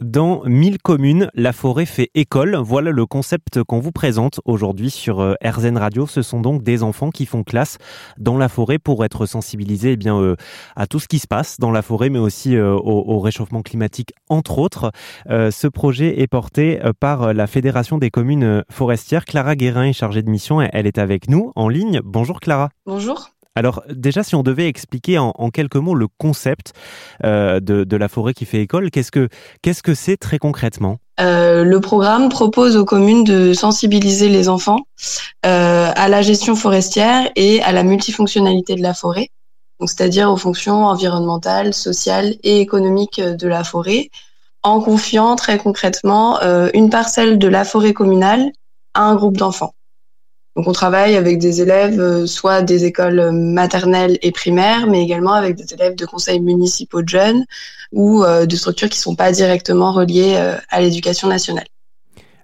Dans 1000 communes, la forêt fait école. Voilà le concept qu'on vous présente aujourd'hui sur euh, RZN Radio. Ce sont donc des enfants qui font classe dans la forêt pour être sensibilisés eh bien, euh, à tout ce qui se passe dans la forêt, mais aussi euh, au, réchauffement climatique, entre autres. ce projet est porté par la Fédération des communes forestières. Clara Guérin est chargée de mission. Elle est avec nous en ligne. Bonjour Clara. Bonjour. Alors déjà, si on devait expliquer en, quelques mots le concept euh, de, la forêt qui fait école, qu'est-ce que c'est très concrètement? Euh, Le programme propose aux communes de sensibiliser les enfants euh, à la gestion forestière et à la multifonctionnalité de la forêt, c'est-à-dire aux fonctions environnementales, sociales et économiques de la forêt, en confiant très concrètement une parcelle de la forêt communale à un groupe d'enfants. Donc on travaille avec des élèves, euh, soit des écoles maternelles et primaires, mais également avec des élèves de conseils municipaux de jeunes ou euh, de structures qui ne sont pas directement reliées euh, à l'éducation nationale.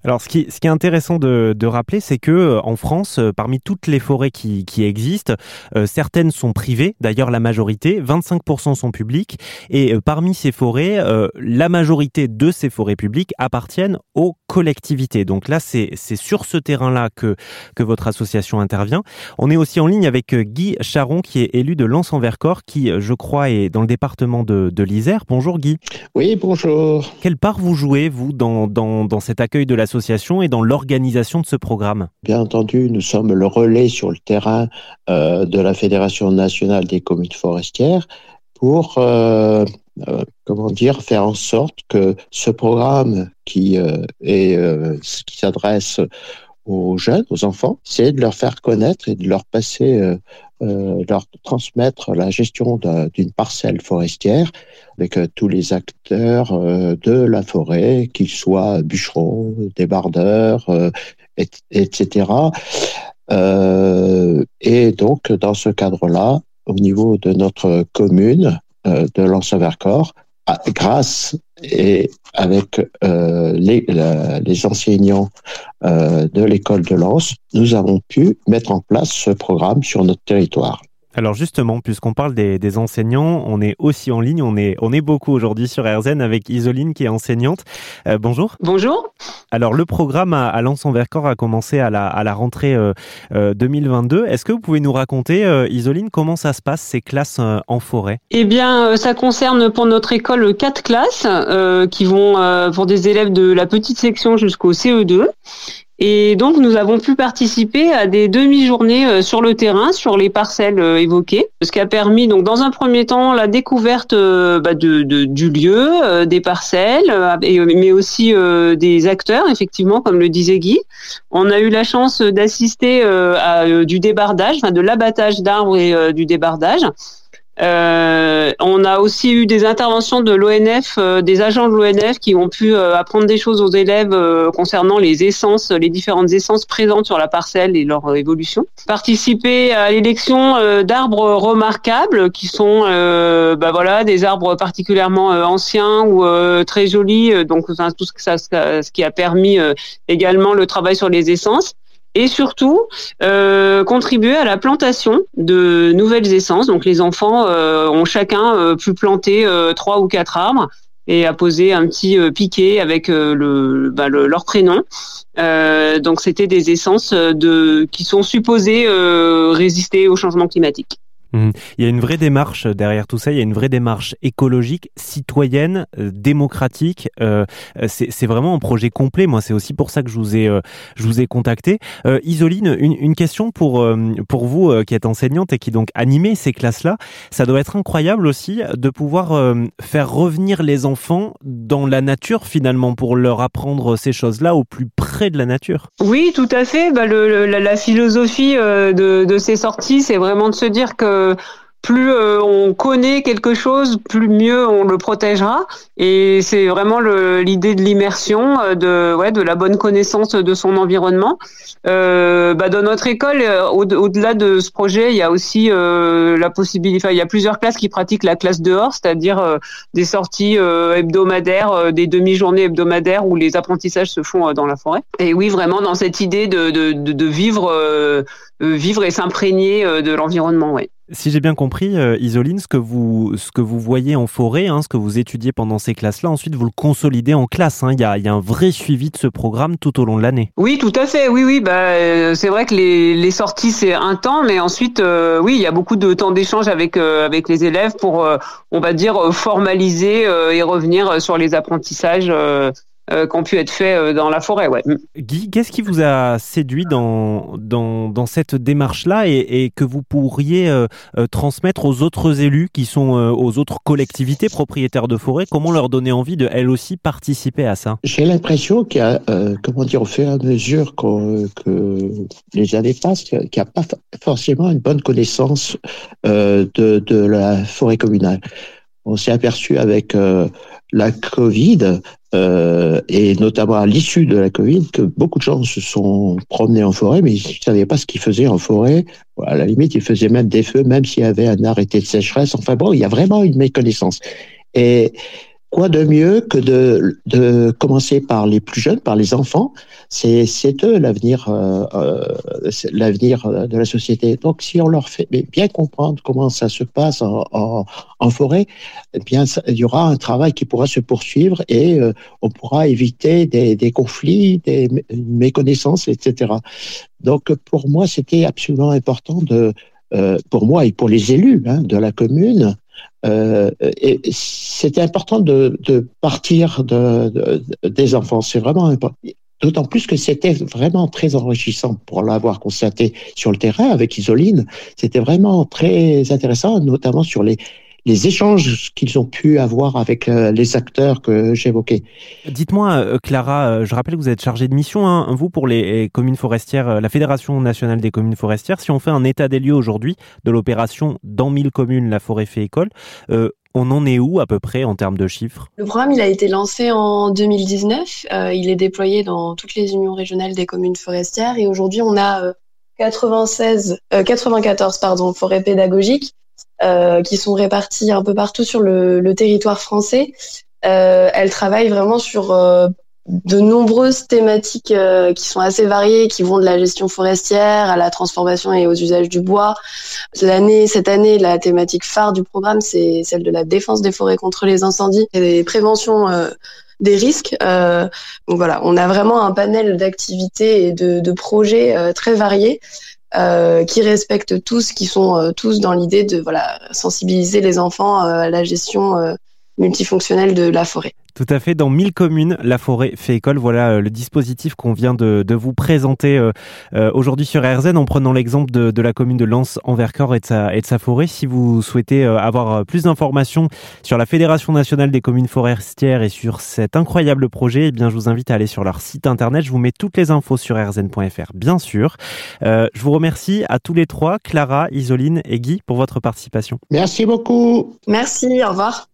Alors, ce qui, ce qui est intéressant de, de rappeler, c'est que euh, en France, euh, parmi toutes les forêts qui, qui existent, euh, certaines sont privées, d'ailleurs la majorité, 25% sont publiques, et parmi ces forêts, la majorité de ces forêts publiques appartiennent aux collectivités. Donc là, c'est sur ce terrain-là que, que votre association intervient. On est aussi en ligne avec Guy Charon, qui est élu de Lens-en-Vercors, qui, je crois, est dans le département de, de l'Isère. Bonjour Guy. Oui, bonjour. Quelle part vous jouez, vous, dans, dans, dans cet accueil de l'association et dans l'organisation de ce programme. Bien entendu, nous sommes le relais sur le terrain euh, de la Fédération nationale des communes forestières pour euh, euh, comment dire faire en sorte que ce programme qui est qui s'adresse aux jeunes, aux enfants, c'est de leur faire connaître et de leur passer, euh, euh leur transmettre la gestion d'une parcelle forestière avec euh, tous les acteurs de la forêt, qu'ils soient bûcherons, débardeurs, etc. et donc, dans ce cadre-là, au niveau de notre commune de Lens-Vercors, grâce et avec euh, les, les, enseignants euh, de l'école de Lens, nous avons pu mettre en place ce programme sur notre territoire. Alors justement, puisqu'on parle des, enseignants, on est aussi en ligne, on est, on est beaucoup aujourd'hui sur RZN avec Isoline qui est enseignante. Euh, bonjour. Bonjour. Alors le programme à, à en vercors a commencé à la, à la rentrée 2022. Euh, Est-ce que vous pouvez nous raconter, euh, Isoline, comment ça se passe ces classes en forêt? Eh bien, ça concerne pour notre école quatre classes qui vont pour des élèves de la petite section jusqu'au CE2 et donc, nous avons pu participer à des demi-journées euh, sur le terrain, sur les parcelles euh, évoquées, ce qui a permis, donc, dans un premier temps, la découverte euh, bah, de, du lieu, des parcelles, mais aussi des acteurs, effectivement, comme le disait Guy. On a eu la chance d'assister à du débardage, enfin, de l'abattage d'arbres et du débardage. Euh, on a aussi eu des interventions de l'ONF, euh, des agents de l'ONF qui ont pu euh, apprendre des choses aux élèves concernant les essences, les différentes essences présentes sur la parcelle et leur évolution. Participer à l'élection d'arbres remarquables qui sont, bah voilà, des arbres particulièrement anciens ou très jolis. Donc tout ce, ça, ce qui a permis également le travail sur les essences et surtout euh, contribuer à la plantation de nouvelles essences. Donc les enfants euh, ont chacun euh, pu planter trois ou quatre arbres et à poser un petit piquet avec le, bah, leur prénom. donc c'était des essences qui sont supposées résister au changement climatique. Mhm. Il y a une vraie démarche derrière tout ça, il y a une vraie démarche écologique, citoyenne, euh, démocratique. Euh, c'est vraiment un projet complet. Moi, c'est aussi pour ça que je vous ai, euh, je vous ai contacté. Isoline, une, une, question pour, pour vous qui êtes enseignante et qui donc animez ces classes-là. Ça doit être incroyable aussi de pouvoir faire revenir les enfants dans la nature finalement pour leur apprendre ces choses-là au plus près de la nature. Oui, tout à fait. Bah, le, la, la, philosophie de, de ces sorties, c'est vraiment de se dire que euh, plus euh, on connaît quelque chose, plus mieux on le protégera. Et c'est vraiment l'idée de l'immersion, euh, de, ouais, de la bonne connaissance de son environnement. Euh, bah, dans notre école, au-delà de ce projet, il y a aussi la possibilité. Il y a plusieurs classes qui pratiquent la classe dehors, c'est-à-dire des sorties hebdomadaires, des demi-journées hebdomadaires où les apprentissages se font dans la forêt. Et oui, vraiment dans cette idée de, vivre vivre et s'imprégner de l'environnement. Ouais. Si j'ai bien compris, Isoline, ce que vous ce que vous voyez en forêt, hein, ce que vous étudiez pendant ces classes-là, ensuite vous le consolidez en classe. Hein. Il, y a, il y a un vrai suivi de ce programme tout au long de l'année. Oui, tout à fait. Oui, oui. Bah, c'est vrai que les, les sorties c'est un temps, mais ensuite, oui, il y a beaucoup de temps d'échange avec avec les élèves pour, on va dire, formaliser et revenir sur les apprentissages euh, qui ont pu être faits euh, dans la forêt. Ouais. Guy, qu'est-ce qui vous a séduit dans, dans, dans cette démarche-là et, et, que vous pourriez euh, transmettre aux autres élus qui sont aux autres collectivités propriétaires de forêt Comment leur donner envie de, elles aussi, participer à ça? J'ai l'impression qu'il y a, comment dire, au fur et à mesure que les années passent, qu'il n'y a pas forcément une bonne connaissance de, de la forêt communale. On s'est aperçu avec la Covid euh, et notamment à l'issue de la Covid, que beaucoup de gens se sont promenés en forêt, mais ils ne savaient pas ce qu'ils faisaient en forêt. À la limite, ils faisaient même des feux, même s'il y avait un arrêté de sécheresse. Enfin bon, il y a vraiment une méconnaissance. Et quoi de mieux que de, de commencer par les plus jeunes, par les enfants? C'est eux l'avenir euh, euh l'avenir de la société. Donc si on leur fait bien comprendre comment ça se passe en, forêt, eh bien il y aura un travail qui pourra se poursuivre et euh, on pourra éviter des, des conflits, des méconnaissances, etc. Donc pour moi c'était absolument important de pour moi et pour les élus hein, de la commune, euh, et c'était important de, partir de, de, des enfants. C'est vraiment important. D'autant plus que c'était vraiment très enrichissant pour l'avoir constaté sur le terrain avec Isoline. C'était vraiment très intéressant, notamment sur les, les échanges qu'ils ont pu avoir avec euh, les acteurs que j'évoquais. Dites-moi, euh, Clara, euh, je rappelle que vous êtes chargée de mission, hein, vous, pour les communes forestières, la Fédération nationale des communes forestières. Si on fait un état des lieux aujourd'hui de l'opération dans 1000 communes, la forêt fait école, on en est où à peu près en termes de chiffres? Le programme, il a été lancé en 2019. il est déployé dans toutes les unions régionales des communes forestières et aujourd'hui, on a 96, 94 pardon, forêts pédagogiques euh, qui sont réparties un peu partout sur le, territoire français. Euh, elle travaille vraiment sur euh, de nombreuses thématiques euh, qui sont assez variées, qui vont de la gestion forestière à la transformation et aux usages du bois. L'année, cette année, la thématique phare du programme, c'est celle de la défense des forêts contre les incendies et des préventions des risques. Donc voilà, on a vraiment un panel d'activités et de projets très variés euh, qui respectent tous, qui sont euh, tous dans l'idée de voilà sensibiliser les enfants euh, à la gestion multifonctionnelle de la forêt. Tout à fait. Dans 1000 communes, la forêt fait école. Voilà euh, le dispositif qu'on vient de, de, vous présenter euh, euh, aujourd'hui sur RZN en prenant l'exemple de, de, la commune de Lens en Vercors et de sa, et de sa forêt. Si vous souhaitez avoir plus d'informations sur la Fédération nationale des communes forestières et sur cet incroyable projet, eh bien, je vous invite à aller sur leur site internet. Je vous mets toutes les infos sur rzn.fr, bien sûr. Euh, je vous remercie à tous les trois, Clara, Isoline et Guy, pour votre participation. Merci beaucoup. Merci, au revoir.